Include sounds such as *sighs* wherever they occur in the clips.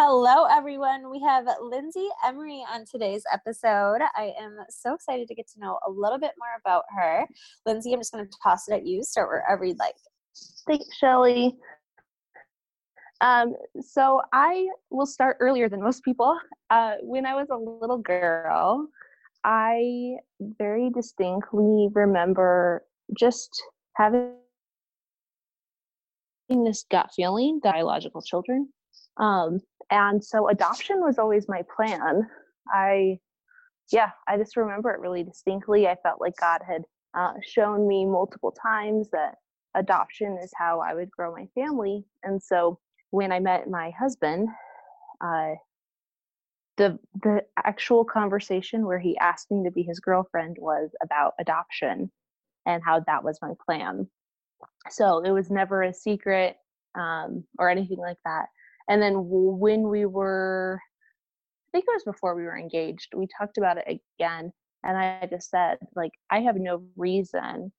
Hello, everyone. We have Lindsay Emery on today's episode. I am so excited to get to know a little bit more about her. Lindsay, I'm just going to toss it at you. Start wherever you'd like. Thanks, Shelly. Um, so I will start earlier than most people. Uh, when I was a little girl, I very distinctly remember just having this gut feeling that biological children um, and so adoption was always my plan. I, yeah, I just remember it really distinctly. I felt like God had uh, shown me multiple times that adoption is how I would grow my family. And so when I met my husband, uh, the the actual conversation where he asked me to be his girlfriend was about adoption and how that was my plan. So it was never a secret um, or anything like that. And then when we were, I think it was before we were engaged, we talked about it again. And I just said, like, I have no reason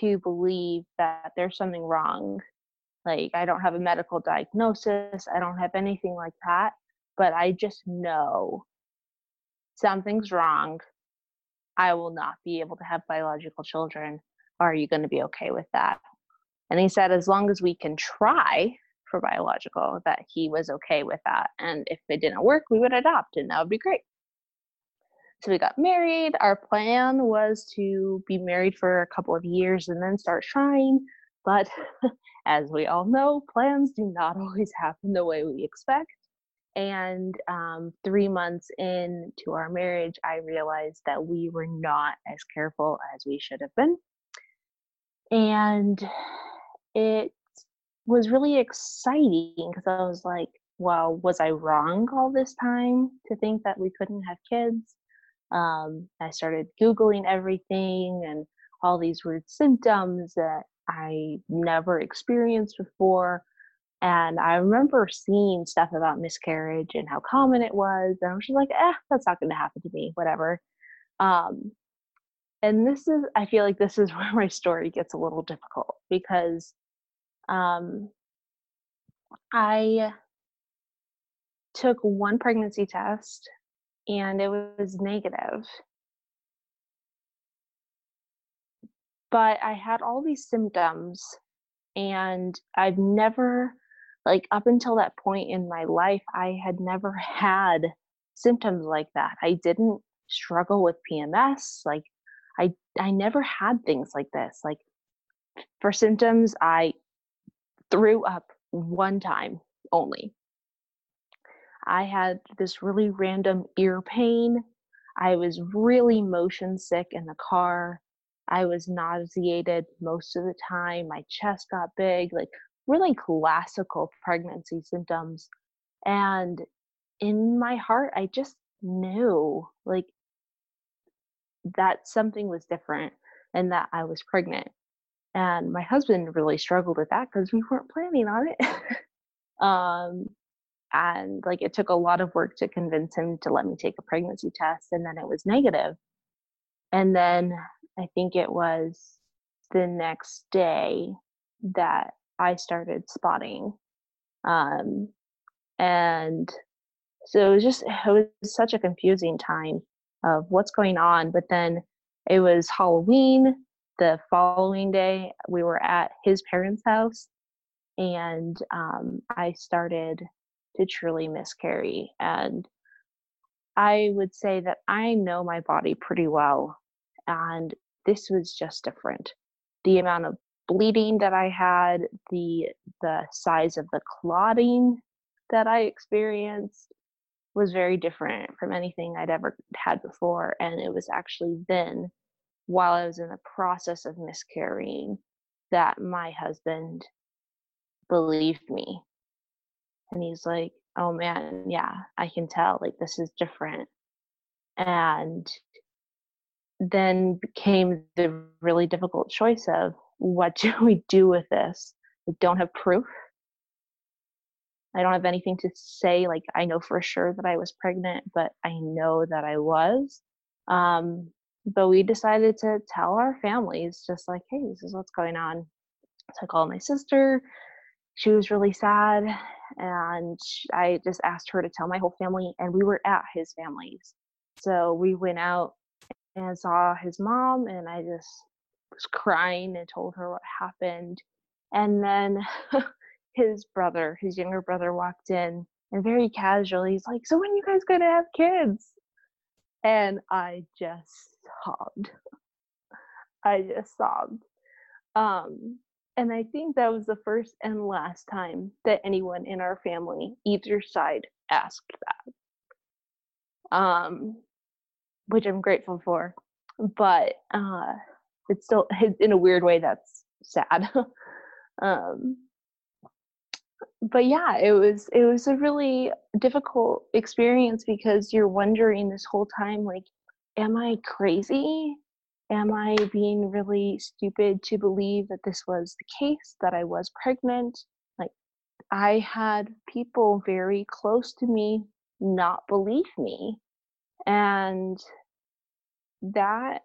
to believe that there's something wrong. Like, I don't have a medical diagnosis, I don't have anything like that, but I just know something's wrong. I will not be able to have biological children. Are you going to be okay with that? And he said, as long as we can try, for biological that he was okay with that and if it didn't work we would adopt and that would be great. So we got married. Our plan was to be married for a couple of years and then start trying but *laughs* as we all know plans do not *laughs* always happen the way we expect and um, three months into our marriage i realized that we were not as careful as we should have been and it was really exciting because I was like, well, was I wrong all this time to think that we couldn't have kids? Um, I started Googling everything and all these weird symptoms that I never experienced before. And I remember seeing stuff about miscarriage and how common it was. And I was just like, eh, that's not going to happen to me, whatever. Um, and this is, I feel like this is *laughs* where my story gets a little difficult because um, I took one pregnancy test and it was negative. But I had all these symptoms, and I've never, like, up until that point in my life, I had never *laughs* had symptoms like that. I didn't struggle with PMS. Like, I, I never had things like this. Like, for symptoms, I threw up one time only. I had this really random ear pain. I was really motion sick in the car. I was nauseated most of the time. My chest got big, like really classical pregnancy symptoms. And in my heart, I just knew like that something was different and that I was pregnant. And my husband really struggled with that because we weren't planning on it. *laughs* um, and like it took a lot of work to convince him to let me take a pregnancy test, and then it was negative. And then I think it was the next day that I started spotting. Um, and so it was just, it was such a confusing time of what's going on. But then it was Halloween the following day, we were at his parents' house, and um, I started to truly miscarry. And I would say that I know my body pretty well, and this was just different. The amount of bleeding that I had, the the size of the clotting that I experienced was very different from anything I'd ever had before. And it was actually then while I was in the process of miscarrying that my husband believed me And he's like, oh man, yeah, I can tell. Like, this is different. And then came the really difficult choice of what do *laughs* we do with this? I don't have proof. I don't have anything to say. Like, I know for sure that I was pregnant, but I know that I was. Um, but we decided to tell our families, just like, hey, this is what's going on. So I called my sister. She was really sad. And I just asked her to tell my whole family. And we were at his family's. So we went out and saw his mom. And I just was crying and told her what happened. And then *laughs* his brother, his younger brother, walked in and very casually, he's like, So when are you guys gonna have kids? And I just sobbed. *laughs* I just sobbed. Um, and I think that was the first and last time that anyone in our family, either side, asked that. Um, which I'm grateful for. But uh, it's still, *laughs* in a weird way, that's sad. *laughs* um, but yeah, it was it was a really difficult experience because you're wondering this whole time, like, am I crazy? Am I being really stupid to believe that this was the case, that I was pregnant? Like, I had people very close to me not believe me. And that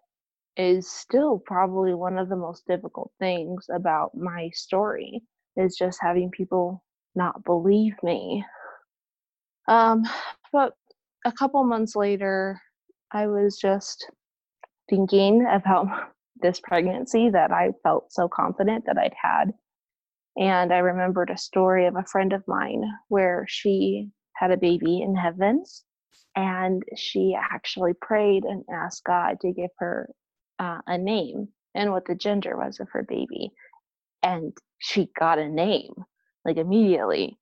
is still probably one of the most difficult things about my story is just having people not believe me. Um, but a couple months later, I was just thinking about *laughs* this pregnancy that I felt so confident that I'd had. And I remembered a story of a friend of mine where she had a baby in heaven and she actually prayed and asked God to give her uh, a name and what the gender was of her baby. And she got a name like immediately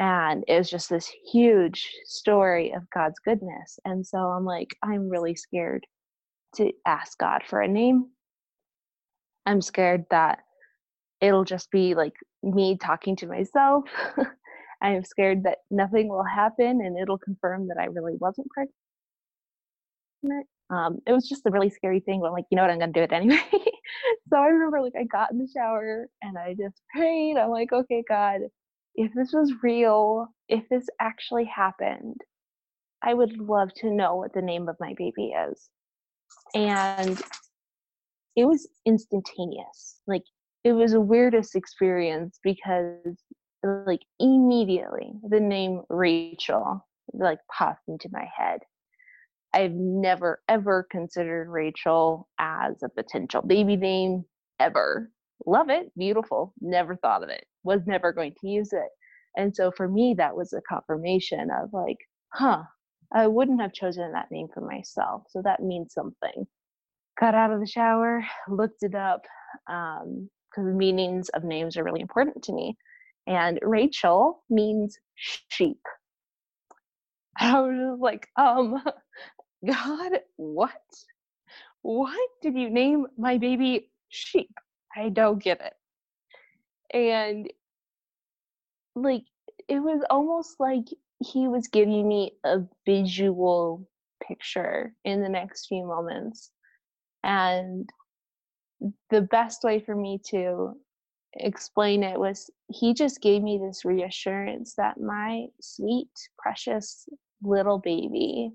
and it was just this huge story of God's goodness. And so I'm like, I'm really scared to ask God for a name. I'm scared that it'll just be like me talking to myself. *laughs* I'm scared that nothing will happen and it'll confirm that I really wasn't pregnant. Um, it was just a really scary thing, but I'm like, you know what, I'm gonna do it anyway. *laughs* so I remember like I got in the shower and I just prayed. I'm like, okay, God, if this was real, if this actually happened, I would love to know what the name of my baby is. And it was instantaneous. Like it was the weirdest experience because like immediately the name Rachel like popped into my head. I've never ever considered Rachel as a potential baby name ever. Love it, beautiful. Never thought of it was never going to use it. And so for me, that was a confirmation of like, huh, I wouldn't have chosen that name for myself. So that means something. Got out of the shower, looked it up, because um, meanings of names are really important to me. And Rachel means sheep. *laughs* I was just like, um, *laughs* God, what? What did you name my baby sheep? I don't get it and like it was almost like he was giving me a visual picture in the next few moments and the best way for me to explain it was he just gave me this reassurance that my sweet precious little baby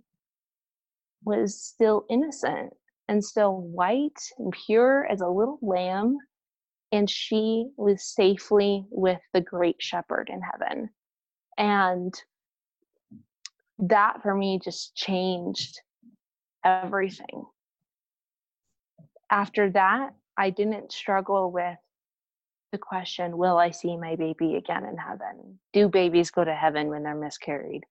was still innocent and still white and pure as a little lamb and she was safely with the great shepherd in heaven. And that for me just changed everything. After that, I didn't struggle with the question Will I see my baby again in heaven? Do babies go to heaven when they're miscarried?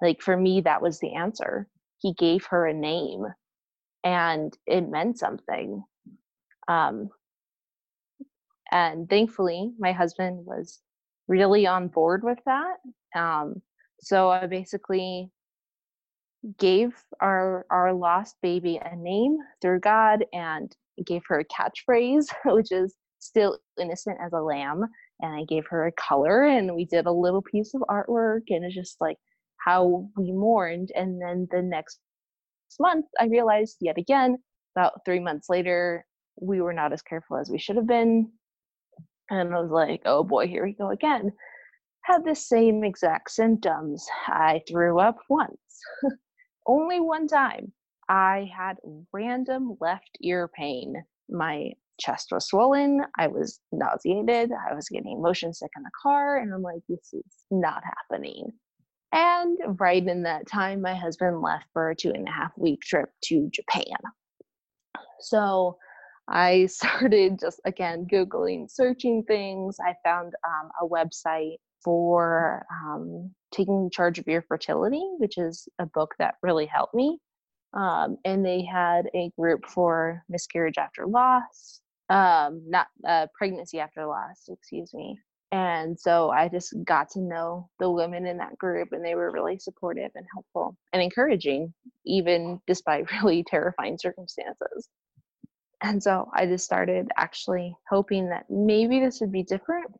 Like for me, that was the answer. He gave her a name and it meant something. Um, and thankfully my husband was really on board with that um, so i basically gave our our lost baby a name through god and gave her a catchphrase *laughs* which is still innocent as a lamb. And I gave her a color and we did a little piece of artwork and it's just like how we mourned. And then the next month, I realized yet again, about three months later, we were not as careful as we should have been. And I was like, oh boy, here we go again. Had the same exact symptoms. I threw up once, *laughs* only one time. I had random left ear pain. My chest was swollen. I was nauseated. I was getting motion sick in the car. And I'm like, this is not happening. And right in that time, my husband left for a two and a half week trip to Japan. So I started just again Googling, searching things. I found um, a website for um, taking charge of your fertility, which is a book that really helped me. Um, and they had a group for miscarriage after loss, um, not uh, pregnancy after loss, excuse me. And so I just got to know the women in that group, and they were really supportive and helpful and encouraging, even despite *laughs* really terrifying circumstances. And so I just started actually hoping that maybe this would be different.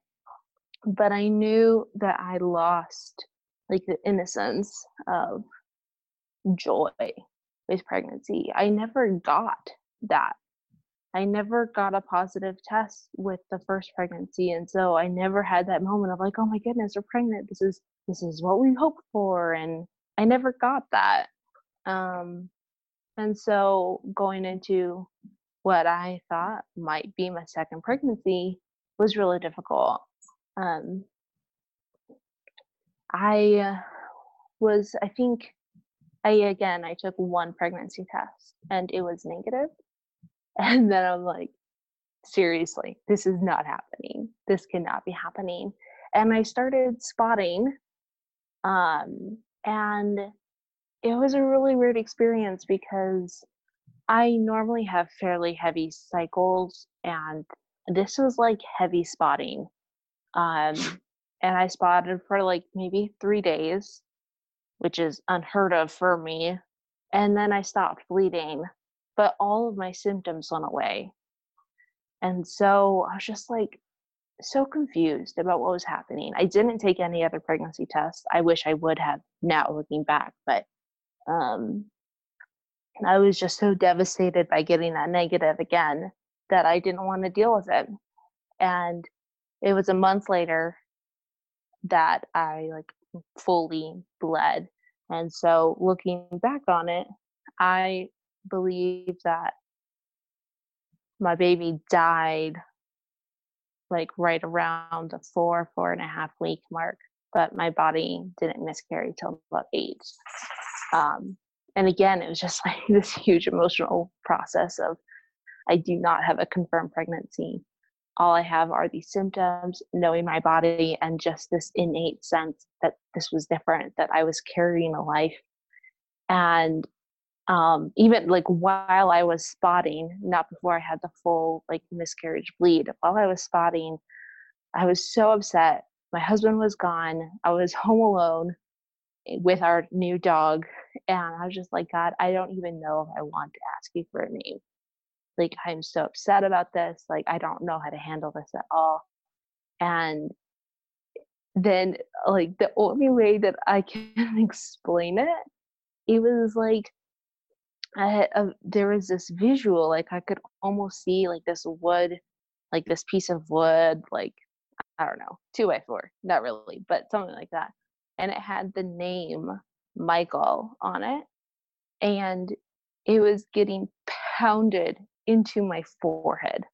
But I knew that I lost like the innocence of joy with pregnancy. I never got that. I never got a positive test with the first pregnancy. And so I never had that moment of like, oh my goodness, we're pregnant. This is this is what we hoped for. And I never got that. Um and so going into what I thought might be my second pregnancy was really difficult. Um, I was, I think, I again, I took one pregnancy test and it was negative. *laughs* And then I'm like, seriously, this is not happening. This cannot be happening. And I started spotting. Um, and it was a really weird experience because I normally have fairly heavy cycles, and this was like heavy spotting. Um, *laughs* and I spotted for like maybe three days, which is unheard of for me. And then I stopped bleeding, but all of my symptoms went away. And so I was just like so confused about what was happening. I didn't take any other pregnancy tests. I wish I would have now looking back, but um I was just so devastated by getting that negative again that I didn't want to deal with it. And it was a month later that I like fully bled. And so looking back on it, I believe that my baby died like right around the four, four and a half week mark, but my body didn't miscarry till about eight. Um, and again it was just *laughs* like this huge emotional process of i do not have a confirmed pregnancy. All i have are these symptoms knowing my body and just this innate sense that this was different that i was carrying a life. And um, even like while i was spotting not before i had the full like miscarriage bleed while i was spotting i was so upset. My husband was gone. I was home alone with our new dog and i was just like god i don't even know if i want to ask you for a name. Like i'm so upset about this. Like i don't know how to handle this at all. And then like the only way that i *laughs* can explain it it was like I had a, there was this visual like i could almost see like this wood like this piece of wood like i don't know two by four not really but something like that and it had the name Michael on it. And it was getting pounded into my forehead.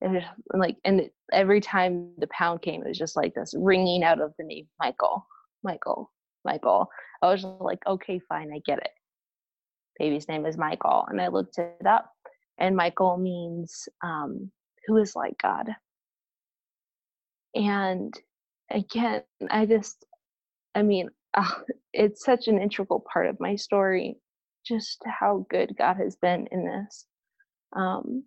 It like, and every time the pound came, it was just like this ringing out of the name Michael, Michael, Michael. I was like, okay, fine, I get it. Baby's name is Michael. And I looked it up, and Michael means um, who is like God. And again, I just, I mean, uh, it's such an integral part of my story, just how good God has been in this. Um,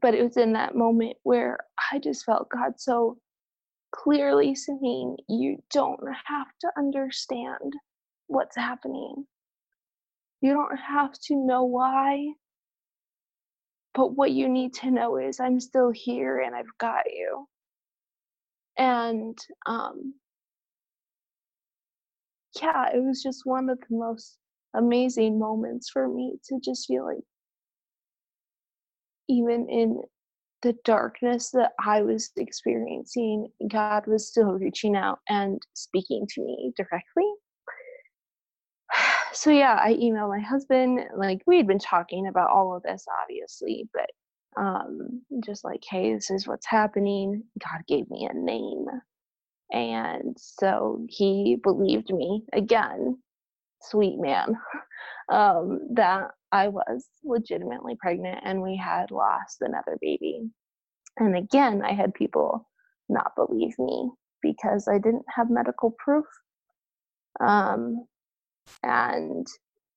but it was in that moment where I just felt God so clearly saying, You don't have to understand what's happening. You don't have to know why. but what you need to know is I'm still here and I've got you. And um, yeah, it was just one of the most amazing moments for me to just feel like even in the darkness that I was experiencing, God was still reaching out and speaking to me directly. *sighs* So, yeah, I emailed my husband. Like, we had been talking about all of this, obviously, but um, just like, hey, this is what's happening. God gave me a name. And so he believed me again, sweet man, *laughs* um, that I was legitimately pregnant and we had lost another baby. And again, I had people not believe me because I didn't have medical proof. Um, and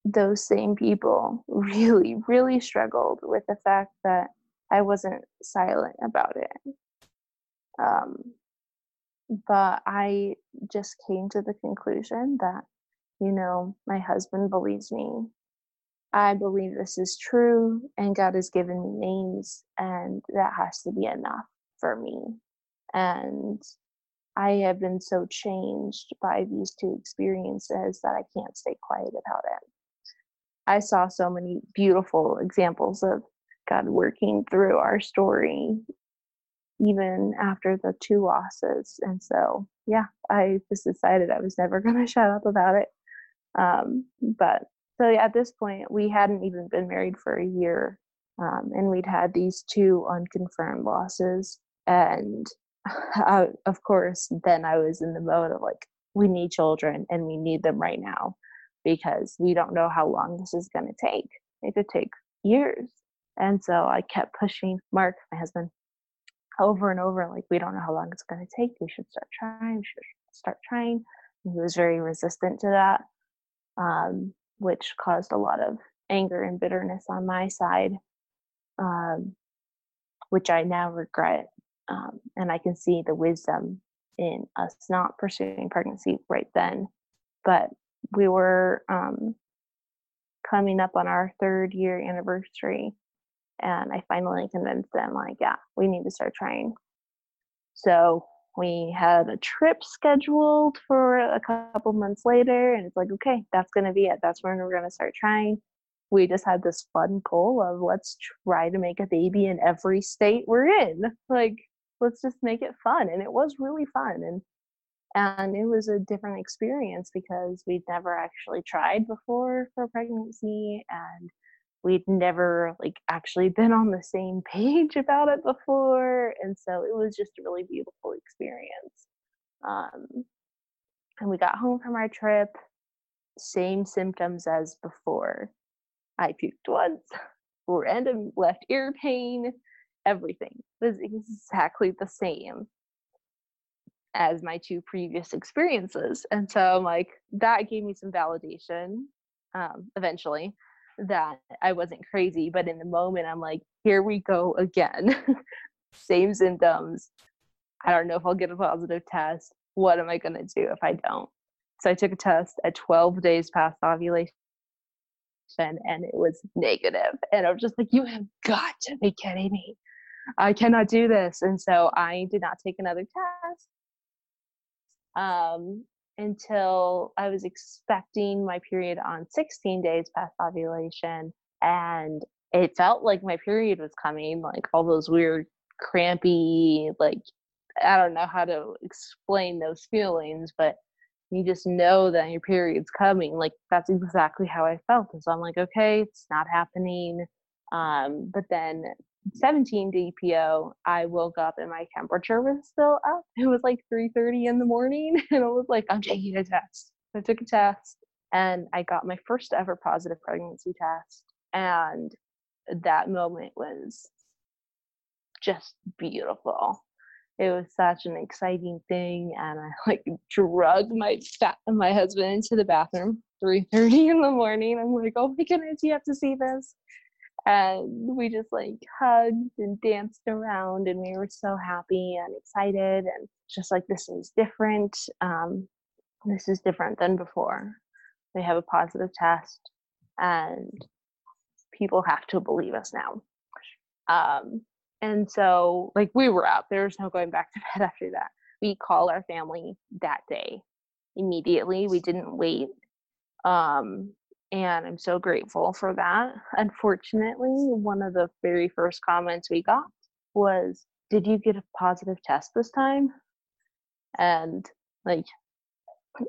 those same people *laughs* really, really struggled with the fact that I wasn't silent about it. Um, but I just came to the conclusion that, you know, my husband believes me. I believe this is true, and God has given me names, and that has to be enough for me. And I have been so changed by these two experiences that I can't stay quiet about it. I saw so many beautiful examples of God working through our story even after the two losses. And so, yeah, I just decided I was never *laughs* going to shut up about it. Um, but so yeah, at this point, we hadn't even been married for a year, um, and we'd had these two unconfirmed losses. And I, *laughs* of course, then I was in the mode of like, we need children and we need them right now because we don't know how long this is going to take. It could take years. And so I kept pushing Mark, my husband, over and over like we don't know how long it's going to take we should start trying we should start trying. And he was very resistant to that um, which caused a lot of anger and bitterness on my side um, which i now regret um, and i can see the wisdom in us not pursuing pregnancy right then but we were um, coming up on our third year anniversary and I finally convinced them, like, yeah, we need to start trying. So we had a trip scheduled for a couple months later, and it's like, okay, that's going to be it. That's when we're going to start trying. We just had this fun goal of let's try to make a baby in every state we're in. Like, let's just make it fun. And it was really fun. And and it was a different experience because we'd never actually tried before for pregnancy and we'd never like actually been on the same page about it before and so it was just a really beautiful experience. Um, and we got home from our trip same symptoms as before. I puked once *laughs* random left ear pain everything was exactly the same as my two previous experiences and so like that gave me some validation um, eventually that I wasn't crazy, but in the moment, I'm like, here we go again. *laughs* Same symptoms. I don't know if I'll get a positive test. What am I going to do if I don't? So I took a test at 12 days past ovulation and it was negative. And I was just like, you have got to be kidding me. I cannot do this. And so I did not take another test. Um, until I was expecting my period on 16 days past ovulation. And it felt like my period was coming, like all those weird, crampy, like, I don't know how to explain those feelings, but you just know that your period's coming. Like, that's exactly how I felt. And so I'm like, okay, it's not happening. Um, but then 17 DPO, I woke up and my temperature was still up. *laughs* It was like 3:30 in the morning, *laughs* and I was like, I'm taking a test. I took a test, and I got my first ever positive pregnancy test, and that moment was just beautiful. It was such an exciting thing, and I like drug my my husband into the bathroom 3:30 in the morning. I'm like, oh my goodness, you have to see this and we just like hugged and danced around and we were so happy and excited and just like this is different um, this is different than before they have a positive test and people have to believe us now Um, and so, like, we were up. There was no going back to *laughs* bed after that. We call our family that day immediately. We didn't wait. Um, and I'm so grateful for that. Unfortunately, one of the very first comments we got was, Did you get a positive test this time? And like,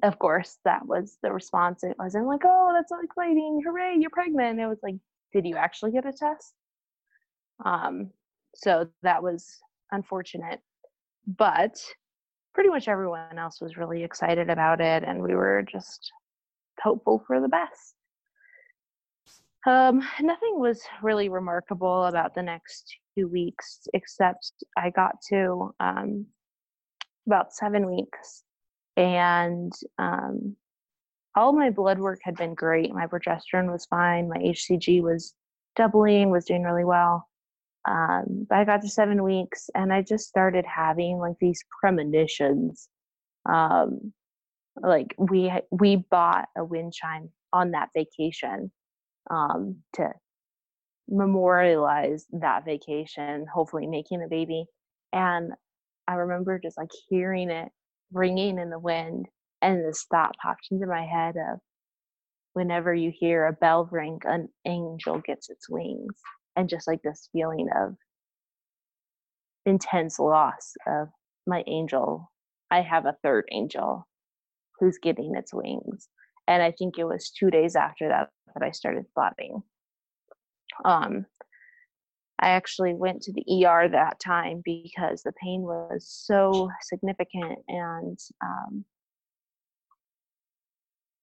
of course, that was the response. It wasn't like, Oh, that's so exciting. Hooray, you're pregnant. It was like, Did you actually get a test? Um, so that was unfortunate. But pretty much everyone else was really excited about it, and we were just hopeful for the best. Um, nothing was really remarkable about the next two weeks, except I got to um, about seven weeks, and um, all my blood work had been great. My progesterone was fine. My HCG was doubling, was doing really well. Um, but I got to seven weeks, and I just started having like these premonitions. Um, like we we bought a wind chime on that vacation um, to memorialize that vacation, hopefully making a baby. And I remember just like hearing it ringing in the wind, and this thought popped into my head of whenever you hear a bell ring, an angel gets its wings. And just like this feeling of intense loss of my angel. I have a third angel who's getting its wings. And I think it was two days after that that I started spotting. Um, I actually went to the ER that time because the pain was so significant, and um,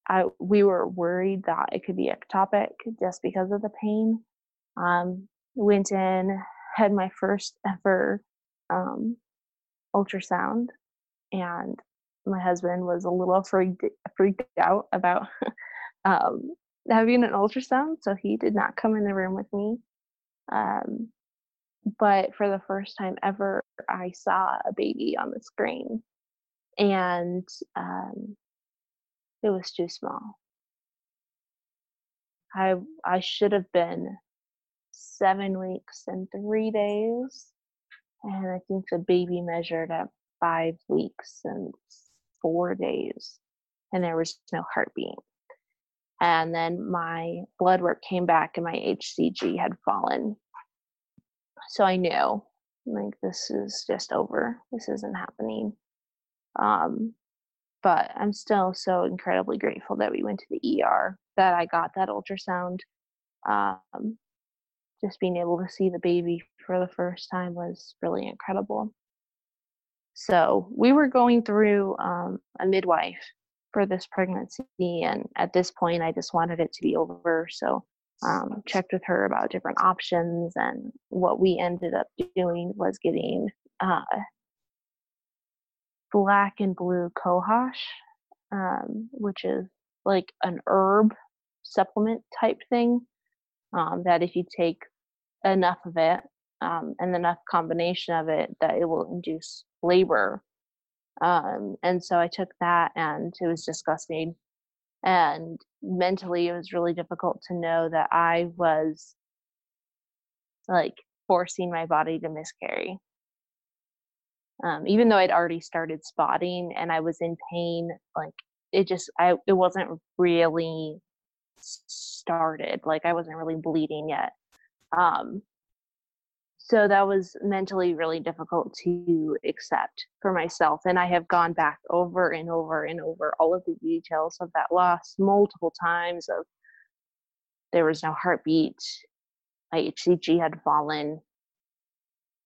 I we were worried that it could be ectopic just because of the pain. Um, went in, had my first ever um, ultrasound, and my husband was a little freaked freaked out about *laughs* um, having an ultrasound, so he did not come in the room with me. Um, but for the first time ever, I saw a baby on the screen, and um, it was too small. I I should have been seven weeks and three days, and I think the baby measured at five weeks and four days, and there was no heartbeat. And then my blood work came back and my HCG had fallen. So I knew, like, this is just over. This isn't happening. Um, but I'm still so incredibly grateful that we went to the ER, that I got that ultrasound. Um, just being able to see the baby for the first time was really incredible. So we were going through um, a midwife for this pregnancy, and at this point, I just wanted it to be over. So um, checked with her about different options, and what we ended up doing was getting uh, black and blue cohosh, um, which is like an herb supplement type thing. Um, that if you take enough of it um, and enough combination of it, that it will induce labor. Um, and so I took that and it was disgusting. And mentally, it was really difficult to know that I was like forcing my body to miscarry. Um, even though I'd already started spotting and I was in pain, like it just, I, it wasn't really started. Like I wasn't really bleeding yet. Um, so that was mentally really difficult to accept for myself and i have gone back over and over and over all of the details of that loss multiple times of there was no heartbeat my hcg had fallen.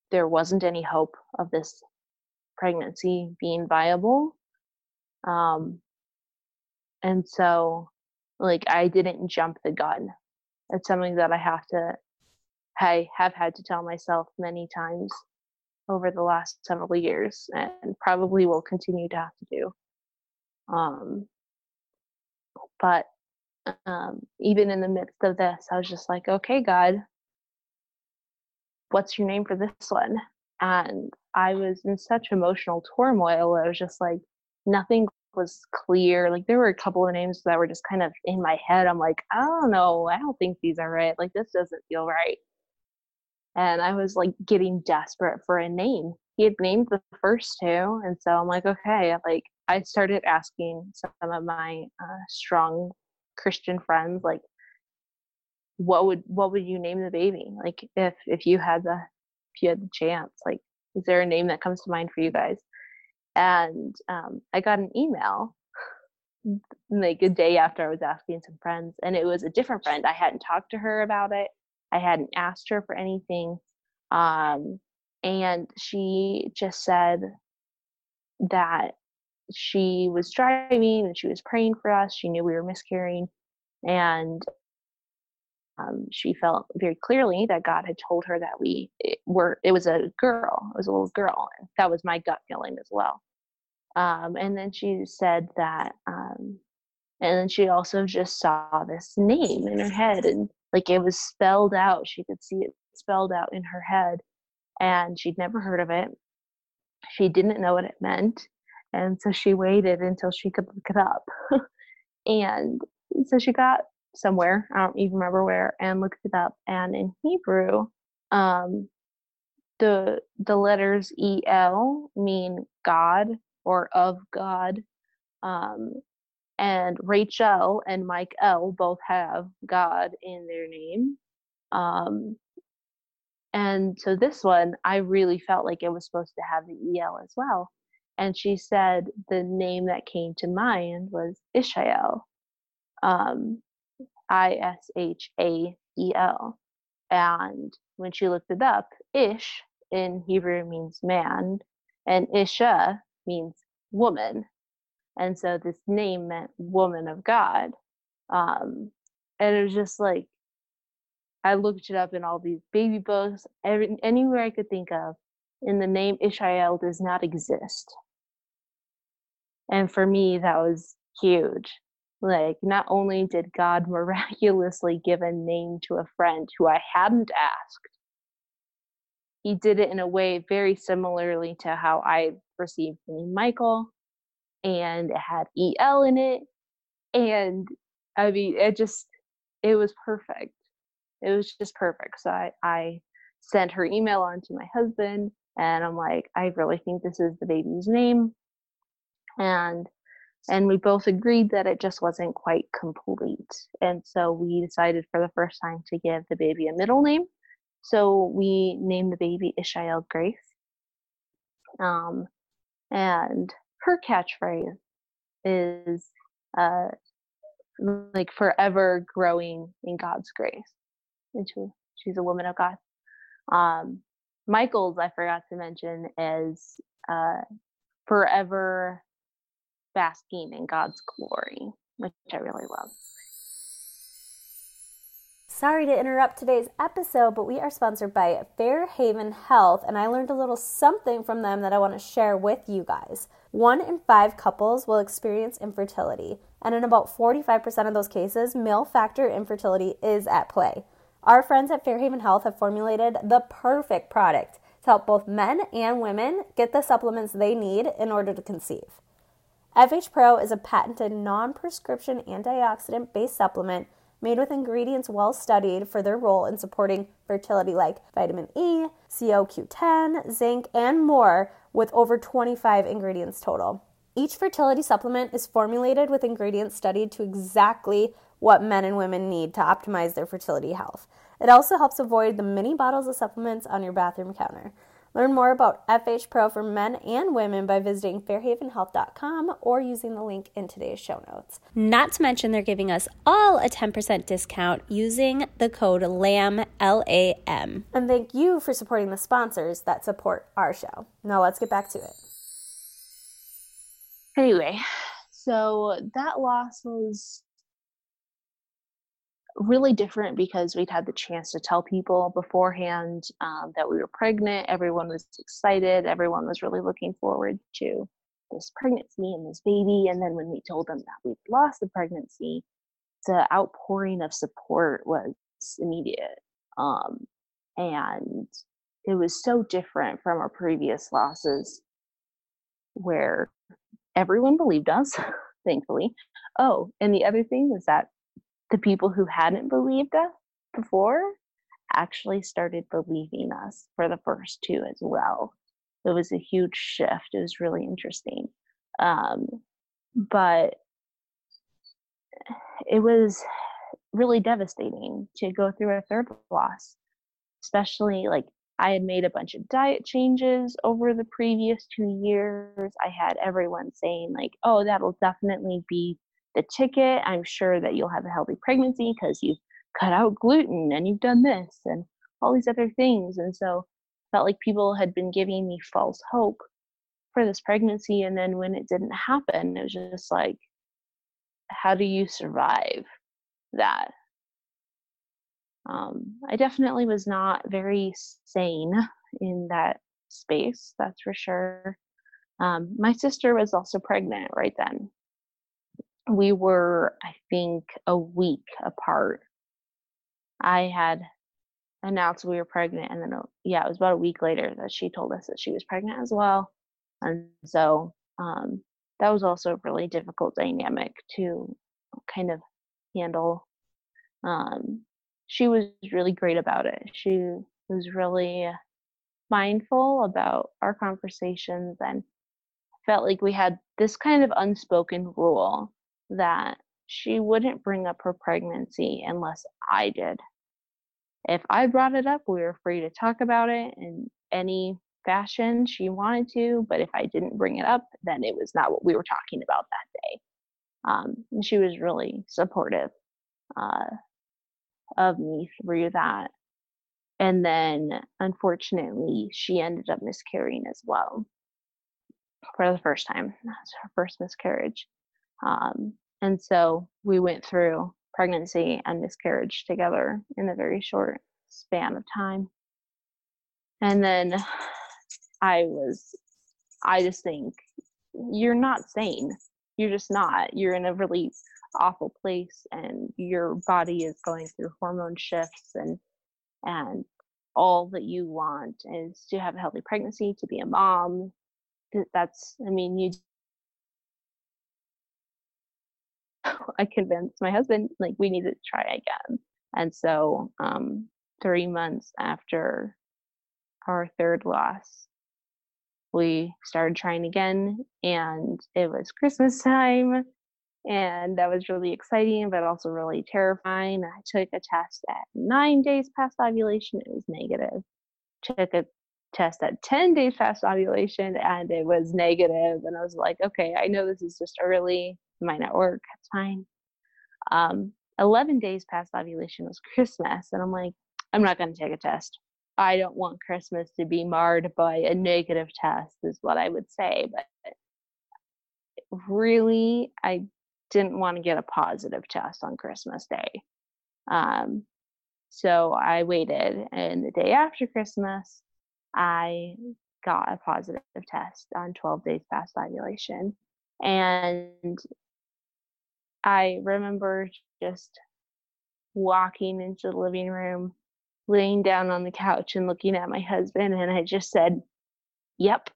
There wasn't any hope of this pregnancy being viable. Um, and so like i didn't jump the gun. It's something that i have to I have had to tell myself many times over the last several years and probably will continue to have to do. Um, but um, even in the midst of this, I was just like, okay, God, what's your name for this one? And I was in such emotional turmoil. I was just like, nothing was clear. Like, there were a couple of names that were just kind of in my head. I'm like, I don't know. I don't think these are right. Like, this doesn't feel right and I was like getting desperate for a name. He had named the first two, and so I'm like, okay, like I started asking some of my uh, strong Christian friends, like, what would what would you name the baby? Like, if if you had the if you had the chance, like, is there a name that comes to mind for you guys? And um, I got an email like a day after I was asking some friends, and it was a different friend. I hadn't talked to her about it. I hadn't asked her for anything. Um, and she just said that she was driving and she was praying for us. She knew we were miscarrying. And um, she felt very clearly that God had told her that we were, it was a girl, it was a little girl. And that was my gut feeling as well. Um, and then she said that, um, and then she also just saw this name in her head and like it was spelled out. She could see it spelled out in her head and she'd never heard of it. She didn't know what it meant. And so she waited until she could look it up. *laughs* and so she got somewhere, I don't even remember where, and looked it up. And in Hebrew, um, the the letters El mean God or of God. Um, and Rachel and Michael both have God in their name. Um, and so this one, I really felt like it was supposed to have the EL as well. And she said the name that came to mind was Ishael, um, I S H A E L. And when she looked it up, Ish in Hebrew means man, and Isha means woman. And so this name meant woman of God. Um, and it was just like, I looked it up in all these baby books, every, anywhere I could think of, and the name Ishael does not exist. And for me, that was huge. Like, not only did God *laughs* miraculously give a name to a friend who I hadn't asked, he did it in a way very similarly to how I received the name Michael, and it had EL in it. And I mean, it just, it was perfect it was just perfect. So I, I sent her email on to my husband and I'm like, I really think this is the baby's name. And and we both agreed that it just wasn't quite complete. And so we decided for the first time to give the baby a middle name. So we named the baby Ishael Grace. Um, and her catchphrase is uh, like forever growing in God's grace into she's a woman of God. Um, Michael's I forgot to mention is uh, forever basking in God's glory, which I really love. Sorry to interrupt today's episode, but we are sponsored by Fairhaven Health, and I learned a little something from them that I want to share with you guys. One in five couples will experience infertility, and in about 45% of those cases, male factor infertility is at play. Our friends at Fairhaven Health have formulated the perfect product to help both men and women get the supplements they need in order to conceive. FH Pro is a patented non prescription antioxidant based supplement made with ingredients well studied for their role in supporting fertility, like vitamin E, CoQ10, zinc, and more, with over 25 ingredients total. Each fertility supplement is formulated with ingredients studied to exactly what men and women need to optimize their fertility health. It also helps avoid the many bottles of supplements on your bathroom counter. Learn more about FH Pro for men and women by visiting fairhavenhealth.com or using the link in today's show notes. Not to mention, they're giving us all a 10% discount using the code LAM, L A M. And thank you for supporting the sponsors that support our show. Now let's get back to it. Anyway, so that loss was really different because we'd had the chance to tell people beforehand um, that we were pregnant. Everyone was excited. Everyone was really looking forward to this pregnancy and this baby. And then when we told them that we'd lost the pregnancy, the outpouring of support was immediate. Um, and it was so different from our previous losses where everyone believed us, *laughs* thankfully. Oh, and the other thing is that the people who hadn't believed us before actually started believing us for the first two as well. It was a huge shift. It was really interesting. Um, but it was really devastating to go through a third loss, especially like I had made a bunch of diet changes over the previous two years. I had everyone saying, like, oh, that'll definitely be the ticket. I'm sure that you'll have a healthy pregnancy because you've cut out gluten and you've done this and all these other things. And so felt like people had been giving me false hope for this pregnancy. And then when it didn't happen, it was just like, how do you survive that? Um, I definitely was not very sane in that space, that's for sure. Um, my sister was also pregnant right then. We were, I think, a week apart. I had announced we were pregnant, and then, uh, yeah, it was about a week later that she told us that she was pregnant as well. And so um, that was also a really difficult dynamic to kind of handle. Um, she was really great about it. She was really mindful about our conversations and felt like we had this kind of unspoken rule that she wouldn't bring up her pregnancy unless I did. If I brought it up, we were free to talk about it in any fashion she wanted to, but if I didn't bring it up, then it was not what we were talking about that day. Um, she was really supportive uh, of me through that. And then, unfortunately, she ended up miscarrying as well for the first time. That's her first miscarriage. Um, and so we went through pregnancy and miscarriage together in a very short span of time. And then I was, I just think you're not sane. You're just not. You're in a really awful place and your body is going through hormone shifts and and all that you want is to have a healthy pregnancy to be a mom that's i mean you i convinced my husband like we need to try again. And so um three months after our third loss we started trying again and it was christmas time and that was really exciting but also really terrifying. I took a test at nine days past ovulation. It was negative. Took a test at 10 days past ovulation and it was negative and i was like okay i know this is just early might not work it's fine um, 11 days past ovulation was christmas and i'm like i'm not going to take a test i don't want christmas to be marred by a negative test is what i would say but really i didn't want to get a positive test on Christmas Day. Um, so I waited, and the day after Christmas, I got a positive test on 12 days past ovulation. And I remember just walking into the living room, laying down on the couch and looking at my husband, and I just said, Yep,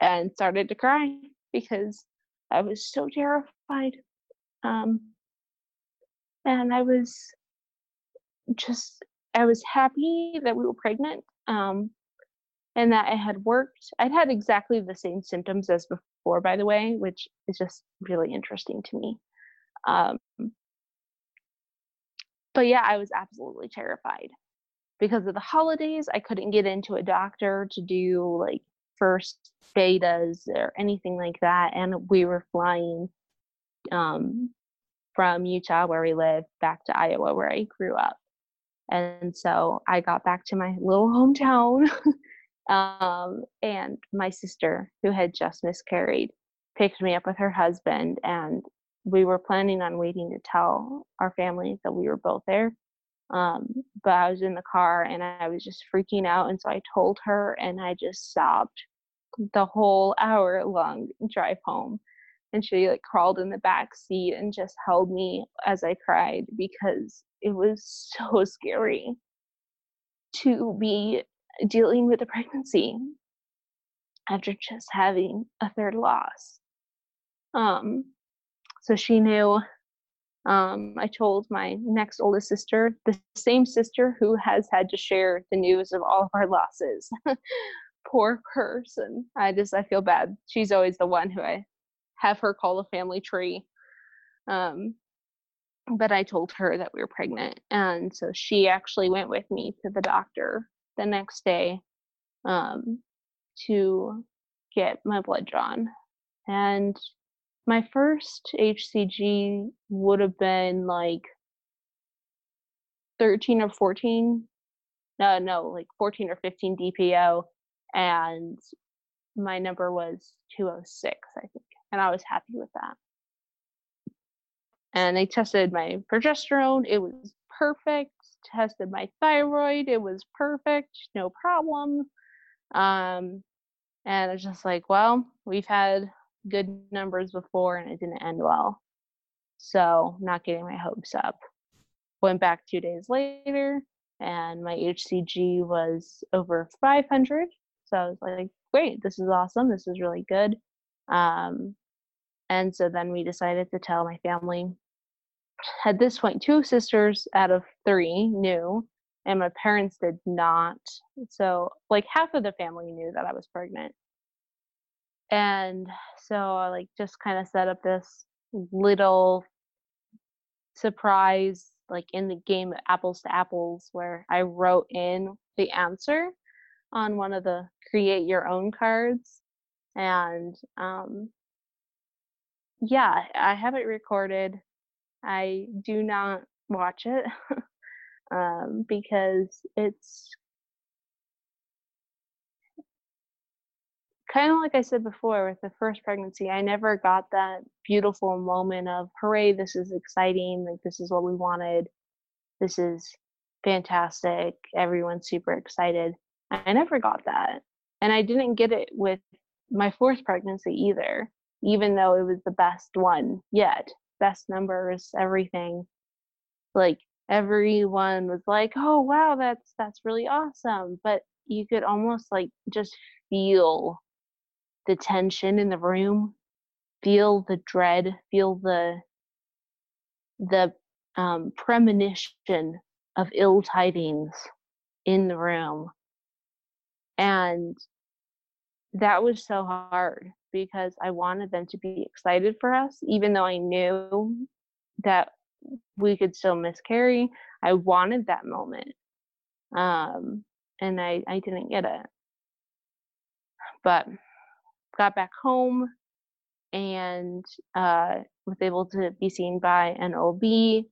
and started to cry because I was so terrified. Um, and I was just, I was happy that we were pregnant um, and that it had worked. I'd had exactly the same symptoms as before, by the way, which is just really interesting to me. Um, but yeah, I was absolutely terrified because of the holidays. I couldn't get into a doctor to do like first betas or anything like that. And we were flying um, from Utah, where we live, back to Iowa, where I grew up. And so I got back to my little hometown. *laughs* um, and my sister, who had just miscarried, picked me up with her husband. And we were planning on waiting to tell our family that we were both there. Um, but I was in the car and I was just freaking out. And so I told her and I just sobbed the whole hour long drive home. And she like crawled in the back seat and just held me as I cried because it was so scary to be dealing with a pregnancy after just having a third loss. Um, so she knew um, I told my next oldest sister, the same sister who has had to share the news of all of our losses. *laughs* Poor person. I just I feel bad. She's always the one who I have her call the family tree. Um, but I told her that we were pregnant, and so she actually went with me to the doctor the next day um, to get my blood drawn. And my first HCG would have been like 13 or 14. No, no, like 14 or 15 DPO. And my number was 206, I think. And I was happy with that. And they tested my progesterone. It was perfect. Tested my thyroid. It was perfect. No problem. Um, and it's just like, well, we've had good numbers before and it didn't end well. So, not getting my hopes up. Went back two days later and my HCG was over 500. So, I was like, great, this is awesome. This is really good. Um, and so then we decided to tell my family. At this point, two sisters out of three knew, and my parents did not. So, like, half of the family knew that I was pregnant. And so I like just kind of set up this little surprise like in the game apples to apples where I wrote in the answer on one of the create your own cards. And um yeah I have it recorded I do not watch it *laughs* um because it's kind of like I said before with the first pregnancy, I never got that beautiful moment of, hooray, this is exciting. Like, this is what we wanted. This is fantastic. Everyone's super excited. I never got that. And I didn't get it with my fourth pregnancy either, even though it was the best one yet. Best numbers, everything. Like, everyone was like, oh, wow, that's that's really awesome. But you could almost like just feel the tension in the room, feel the dread, feel the the um, premonition of ill tidings in the room. And that was so hard because I wanted them to be excited for us, even though I knew that we could still miscarry. I wanted that moment. Um, and I, I didn't get it. But got back home and uh, was able to be seen by an OB.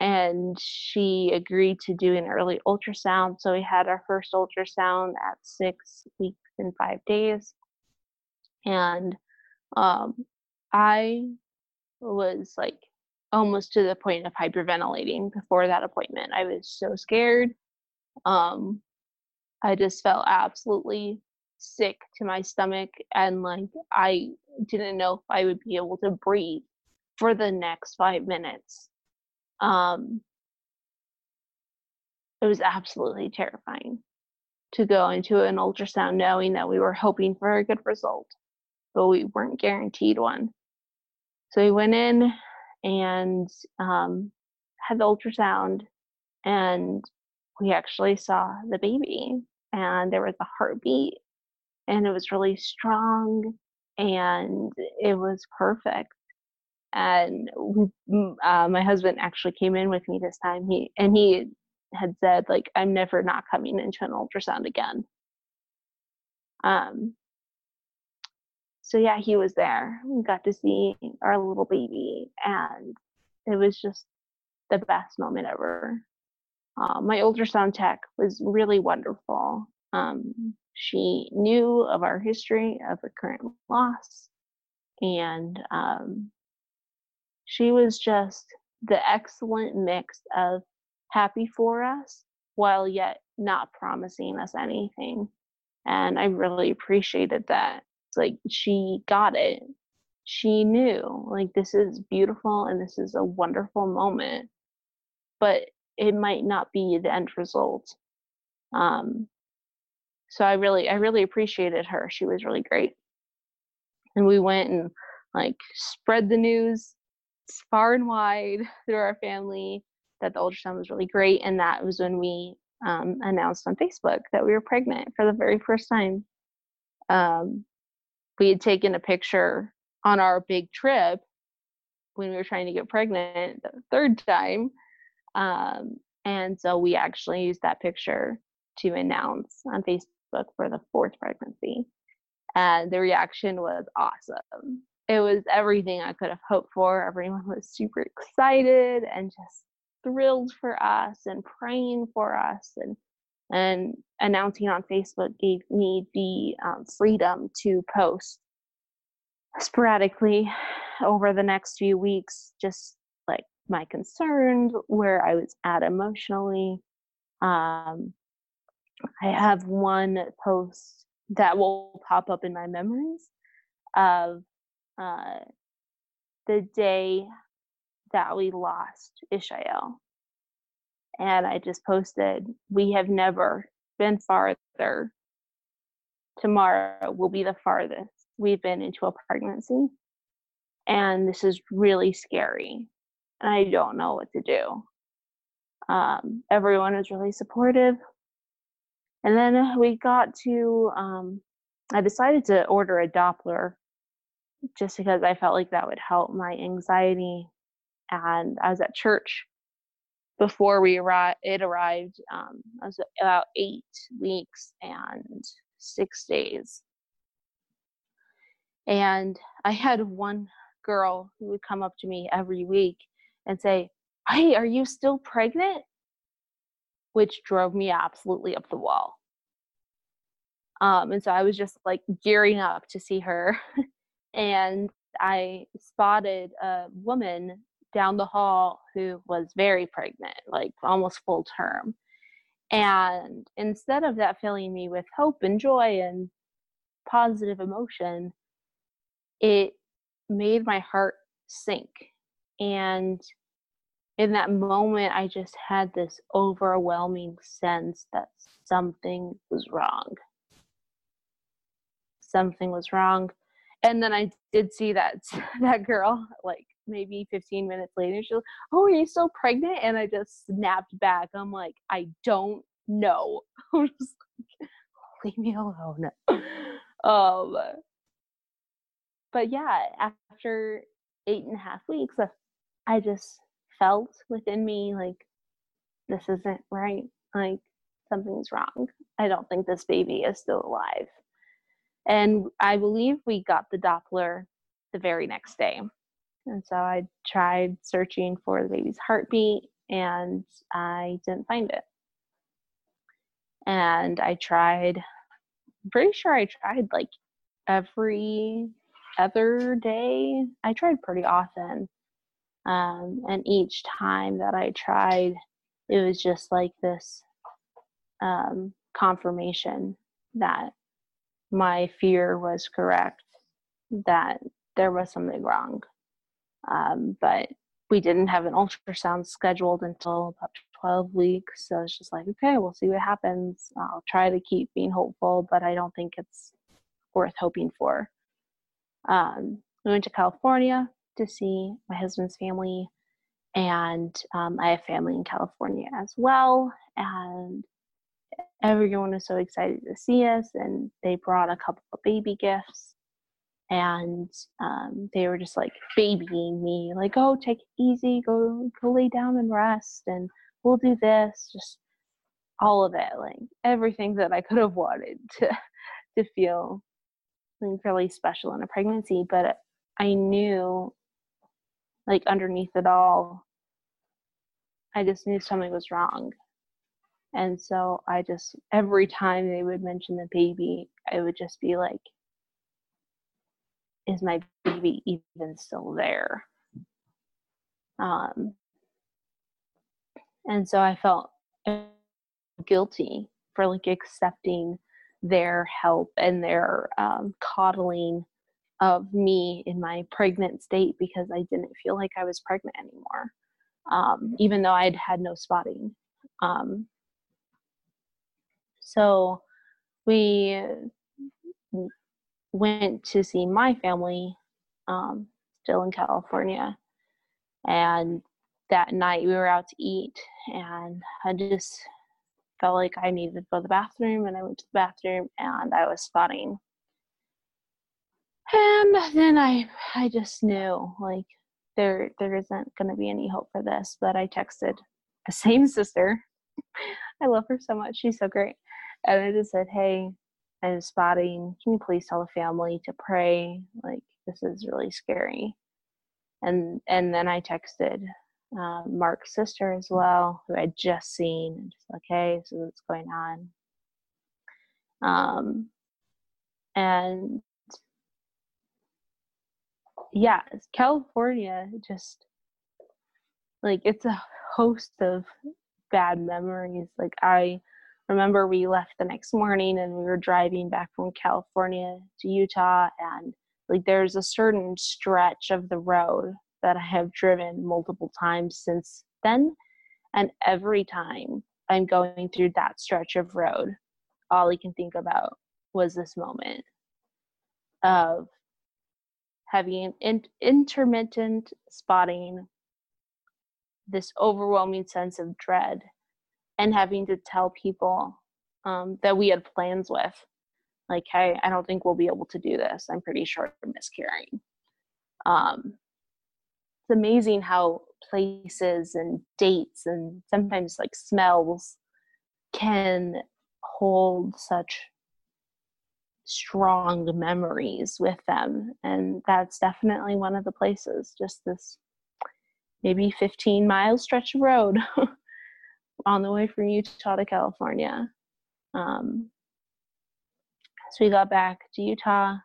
And she agreed to do an early ultrasound. So we had our first ultrasound at six weeks and five days. And um, I was like almost to the point of hyperventilating before that appointment. I was so scared. Um, I just felt absolutely sick to my stomach and like I didn't know if I would be able to breathe for the next 5 minutes. Um it was absolutely terrifying to go into an ultrasound knowing that we were hoping for a good result, but we weren't guaranteed one. So we went in and um, had the ultrasound, and we actually saw the baby, and there was a heartbeat and it was really strong and it was perfect. And uh, my husband actually came in with me this time. He and he had said like i'm never not coming into an ultrasound again. Um so yeah he was there we got to see our little baby and it was just the best moment ever uh, my ultrasound tech was really wonderful um, she knew of our history of recurrent loss, and um, she was just the excellent mix of happy for us while yet not promising us anything. And I really appreciated that. Like she got it. She knew, like, this is beautiful and this is a wonderful moment, but it might not be the end result. Um, so i really i really appreciated her she was really great and we went and like spread the news far and wide *laughs* through our family that the ultrasound was really great. And that was when we um, announced on Facebook that we were pregnant for the very first time. Um, we had taken a picture on our big trip when we were trying to get pregnant the third time. Um, and so we actually used that picture to announce on Facebook for the fourth pregnancy. And the reaction was awesome. It was everything I could have hoped for. Everyone was super excited and just thrilled for us and praying for us and and announcing on Facebook gave me the um, freedom to post sporadically over the next few weeks, just like my concerns, where I was at emotionally. Um, I have one post that will pop up in my memories of uh, the day that we lost Ishael. And I just posted, We have never been farther. Tomorrow will be the farthest we've been into a pregnancy. And this is really scary. And I don't know what to do. Um, everyone was really supportive. And then we got to, um, I decided to order a Doppler just because I felt like that would help my anxiety. And I was at church before we arrived. It arrived. Um, was about eight weeks and six days. And I had one girl who would come up to me every week and say, Hey, are you still pregnant? Which drove me absolutely up the wall. Um, and so I was just like gearing up to see her. *laughs* and I spotted a woman down the hall who was very pregnant, like almost full term. And instead of that filling me with hope and joy and positive emotion, it made my heart sink. And in that moment, I just had this overwhelming sense that something was wrong. Something was wrong. And then I did see that *laughs* that girl like maybe 15 minutes later. she's like "Oh, are you still pregnant?" And I just snapped back. I'm like, "I don't know." *laughs* I'm just like, "Leave me alone." *laughs* um, but yeah, after eight and a half weeks, I just felt within me like this isn't right. Like something's wrong. I don't think this baby is still alive. And I believe we got the Doppler the very next day. And so I tried searching for the baby's heartbeat and I didn't find it. And I tried, I'm pretty sure I tried like every other day. I tried pretty often. Um, and each time that I tried, it was just like this um, confirmation that my fear was correct, that there was something wrong. Um, but we didn't have an ultrasound scheduled until about 12 weeks. So it's just like, okay, we'll see what happens. I'll try to keep being hopeful, but I don't think it's worth hoping for. Um, we went to California to see my husband's family, and um, I have family in California as well. And everyone was so excited to see us, and they brought a couple of baby gifts. And um, they were just like babying me, like, "Oh, take it easy, go go lay down and rest, and we'll do this." Just all of it, like everything that I could have wanted *laughs* to to feel something really special in a pregnancy, but I knew, like, underneath it all, I just knew something was wrong. And so I just, every time they would mention the baby, I would just be like, is my baby even still there? Um, and so I felt guilty for like accepting their help and their um, coddling of me in my pregnant state because I didn't feel like I was pregnant anymore, um, even though I'd had no spotting. Um, so we went to see my family um, still in California. And that night we were out to eat, and I just felt like I needed to go to the bathroom, and I went to the bathroom, and I was spotting. And then I, I just knew like there, there isn't going to be any hope for this. But I texted the *laughs* same sister. I love her so much. She's so great. And I just said, "Hey, I'm spotting. Can you please tell the family to pray? Like this is really scary." And and then I texted um, Mark's sister as well, who I'd just seen, and just like, hey, is what's going on. Um, and yeah, California just like it's a host of bad memories. Like I remember we left the next morning and we were driving back from California to Utah and like there's a certain stretch of the road that I have driven multiple times since then. And every time I'm going through that stretch of road, all I can think about was this moment of having in- intermittent spotting, this overwhelming sense of dread, and having to tell people um, that we had plans with, like, hey, I don't think we'll be able to do this. I'm pretty sure I'm miscarrying. Um, it's amazing how places and dates and sometimes like smells can hold such strong memories with them and that's definitely one of the places just this maybe 15 mile stretch of road *laughs* on the way from utah to california um, so we got back to utah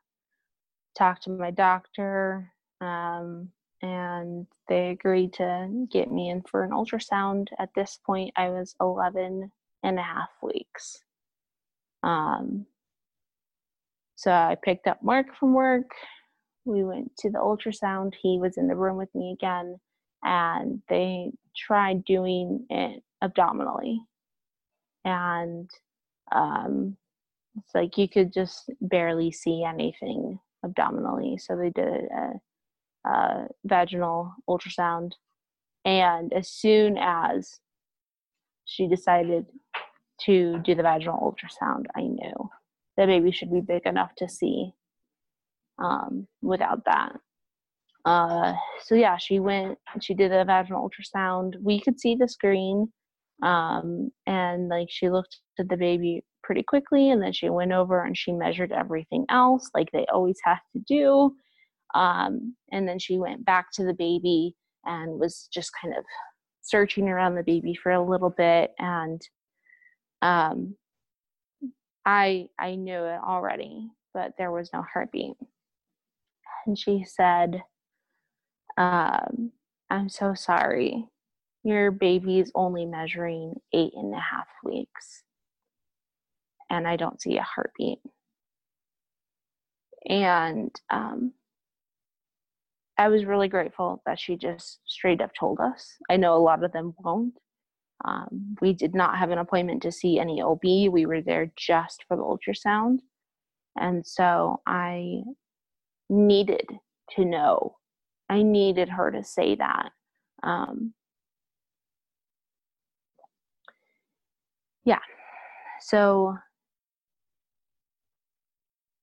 talked to my doctor um, and they agreed to get me in for an ultrasound. At this point, I was 11 and a half weeks. Um, so I picked up Mark from work. We went to the ultrasound. He was in the room with me again, and they tried doing it abdominally. And um, it's like you could just barely see anything abdominally. So they did a uh, vaginal ultrasound. And as soon as she decided to do the vaginal ultrasound, I knew that baby should be big enough to see um, without that. Uh, so yeah, she went. She did a vaginal ultrasound. We could see the screen, um, and like she looked at the baby pretty quickly, and then she went over and she measured everything else, like they always have to do. Um, and then she went back to the baby and was just kind of searching around the baby for a little bit. And um, I I knew it already, but there was no heartbeat. And she said, um, "I'm so sorry. Your baby's only measuring eight and a half weeks, and I don't see a heartbeat." And um, I was really grateful that she just straight up told us. I know a lot of them won't. Um, we did not have an appointment to see any OB. We were there just for the ultrasound. And so I needed to know. I needed her to say that. Um, yeah. So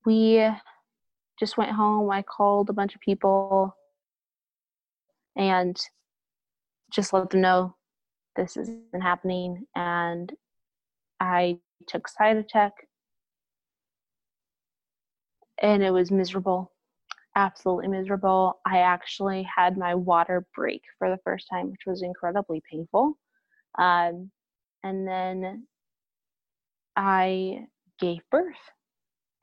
we just went home. I called a bunch of people and just let them know this isn't happening. And I took Cytotec, and it was miserable, absolutely miserable. I actually had my water break for the first time, which was incredibly painful. Um, and then I gave birth,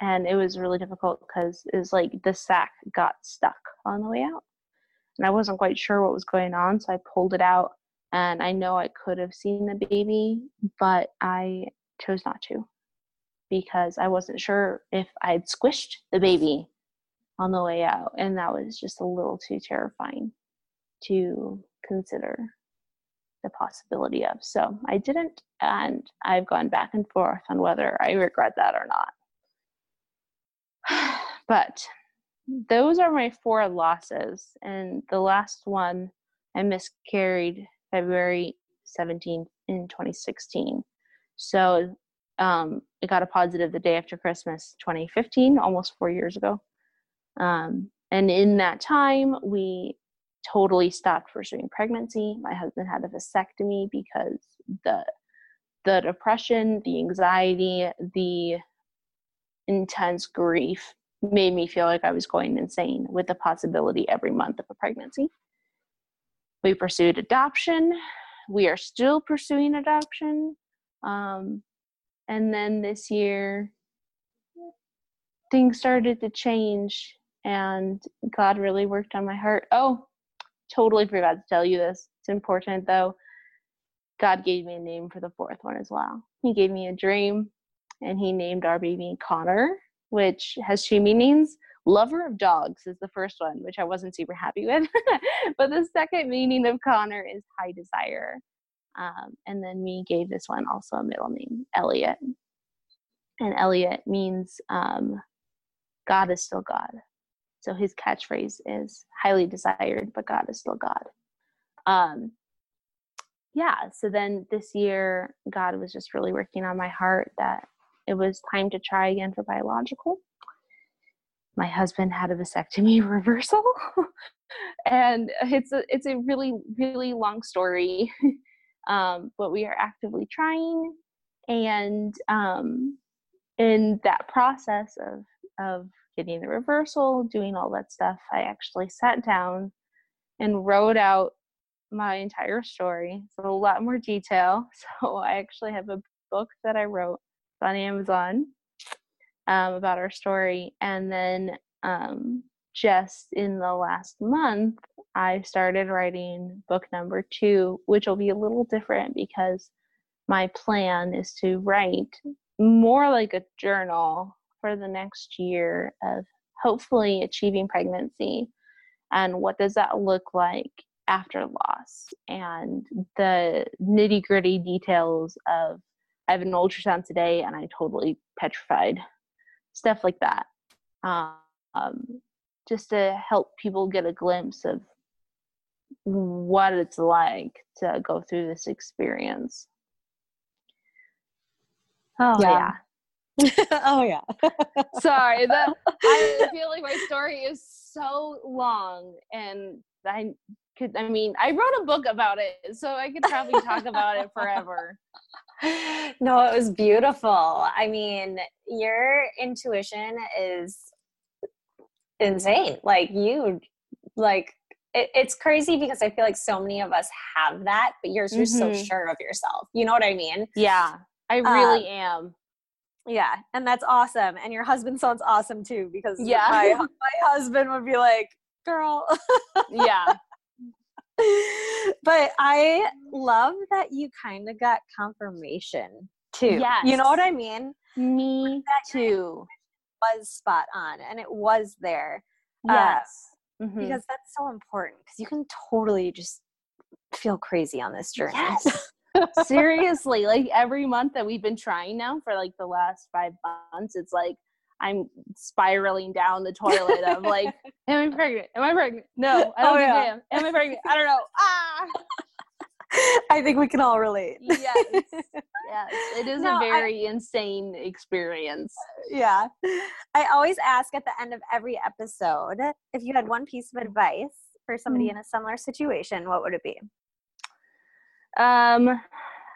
and it was really difficult because it was like the sac got stuck on the way out and I wasn't quite sure what was going on, so I pulled it out. And I know I could have seen the baby, but I chose not to because I wasn't sure if I'd squished the baby on the way out. And that was just a little too terrifying to consider the possibility of. So I didn't, and I've gone back and forth on whether I regret that or not. *sighs* but those are my four losses and the last one I miscarried February 17th in 2016. So um, it got a positive the day after Christmas 2015, almost four years ago. Um, and in that time, we totally stopped pursuing pregnancy. My husband had a vasectomy because the the depression, the anxiety, the intense grief made me feel like I was going insane with the possibility every month of a pregnancy. We pursued adoption. We are still pursuing adoption. Um, and then this year, things started to change, and God really worked on my heart. Oh, totally forgot to tell you this. It's important though. God gave me a name for the fourth one as well. He gave me a dream, and He named our baby Connor, which has two meanings. Lover of dogs is the first one, which I wasn't super happy with. *laughs* but the second meaning of Connor is high desire. Um, and then we gave this one also a middle name, Elliot. And Elliot means um, God is still God. So his catchphrase is highly desired, but God is still God. Um, yeah, so then this year, God was just really working on my heart that it was time to try again for biological. My husband had a vasectomy *laughs* reversal, and it's a it's a really really long story. *laughs* um, but we are actively trying and um, in that process of of getting the reversal doing all that stuff i actually sat down and wrote out my entire story. So a lot more detail *laughs* so i actually have a book that i wrote on amazon um, about our story. And then um, just in the last month, I started writing book number two, which will be a little different because my plan is to write more like a journal for the next year of hopefully achieving pregnancy and what does that look like after loss and the nitty gritty details of I have an ultrasound today and I totally petrified stuff like that. Um, just to help people get a glimpse of what it's like to go through this experience. Oh yeah. yeah. *laughs* oh yeah. *laughs* Sorry, that I *laughs* feel like my story is so long and I could I mean, I wrote a book about it, so I could probably talk about it forever. No, it was beautiful. I mean, your intuition is insane. Like you, like it, it's crazy because I feel like so many of us have that, but you're just mm-hmm. so sure of yourself. You know what I mean? Yeah, I really um, am. Yeah, and that's awesome. And your husband sounds awesome too because yeah, my, my husband would be like, "Girl." yeah. *laughs* but I love that you kind of got confirmation too. Yeah. You know what I mean? Me too was spot on and it was there. Uh, yes. Uh, mm-hmm. Because that's so important because you can totally just feel crazy on this journey. Yes. Seriously, like every month that we've been trying now for like the last five months, it's like I'm spiraling down the toilet of like, *laughs* am I pregnant? Am I pregnant? No, I don't oh, think yeah. I am. Am I pregnant? I don't know. Ah. I think we can all relate. yes. Yes. It is no, a very I, insane experience. Yeah. I always ask at the end of every episode if you had one piece of advice for somebody mm-hmm. in a similar situation, what would it be? Um,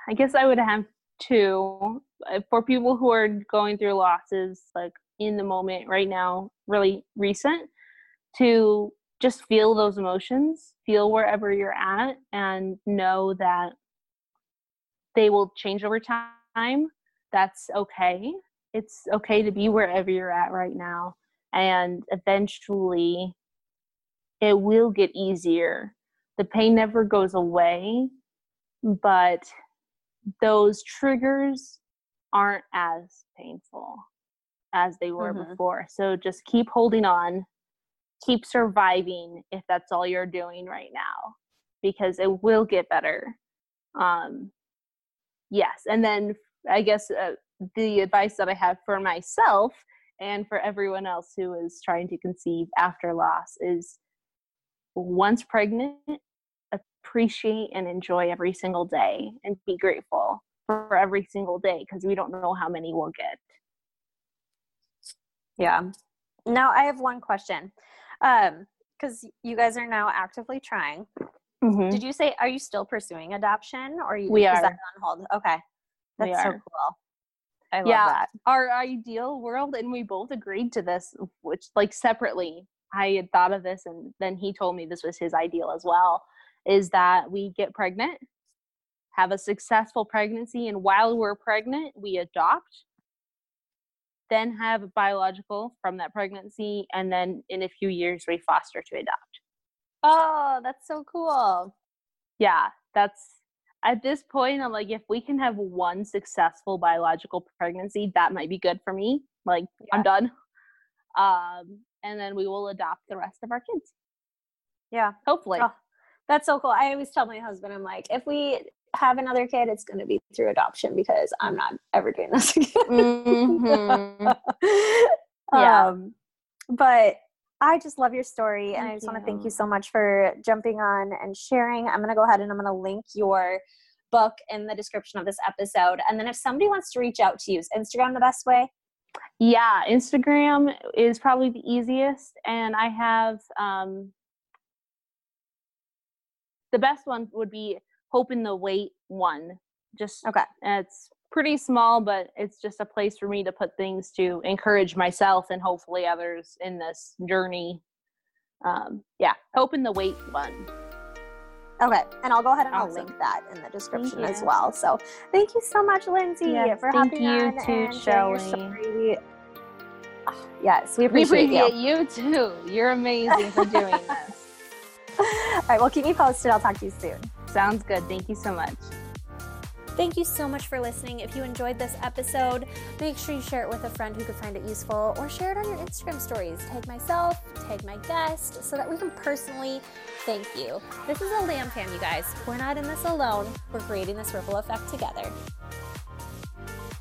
I guess I would have two. Uh, for people who are going through losses, like in the moment right now, really recent, to just feel those emotions, feel wherever you're at, and know that they will change over time. That's okay. It's okay to be wherever you're at right now. And eventually, it will get easier. The pain never goes away, but those triggers aren't as painful as they were mm-hmm. before. So just keep holding on keep surviving if that's all you're doing right now because it will get better um yes and then i guess uh, the advice that i have for myself and for everyone else who is trying to conceive after loss is once pregnant appreciate and enjoy every single day and be grateful for every single day because we don't know how many we'll get. Yeah. Now I have one question. Um, because you guys are now actively trying. Mm-hmm. Did you say are you still pursuing adoption or you, we are on hold? Okay. That's so cool. I love yeah, that. Our ideal world, and we both agreed to this, which like separately, I had thought of this, and then he told me this was his ideal as well. Is that we get pregnant, have a successful pregnancy, and while we're pregnant, we adopt, then have a biological from that pregnancy, and then in a few years we foster to adopt. Oh, that's so cool. Yeah, that's at this point i'm like if we can have one successful biological pregnancy that might be good for me like yeah. i'm done um and then we will adopt the rest of our kids yeah hopefully oh, that's so cool i always tell my husband i'm like if we have another kid it's going to be through adoption because i'm not ever doing this *laughs* again mm-hmm. yeah um, but I just love your story and I just want to thank you so much for jumping on and sharing. I'm going to go ahead and I'm going to link your book in the description of this episode. And then if somebody wants to reach out to you, is Instagram the best way? Yeah, Instagram is probably the easiest. And I have um, the best one would be Hope in the Wait one. Just okay. It's pretty small, but it's just a place for me to put things to encourage myself and hopefully others in this journey. Um, yeah, hope in the wait one. Okay, and I'll go ahead and awesome. I'll link that in the description as well. So thank you so much, Lindsay, yes, for thank hopping you on too, and Shelley. yes, we appreciate, we appreciate you. you too. You're amazing for doing *laughs* this. All right, well, keep me posted. I'll talk to you soon. Sounds good. Thank you so much. Thank you so much for listening. If you enjoyed this episode, make sure you share it with a friend who could find it useful or share it on your Instagram stories. Tag myself, tag my guest, so that we can personally thank you. This is a lamb fam, you guys. We're not in this alone. We're creating this ripple effect together.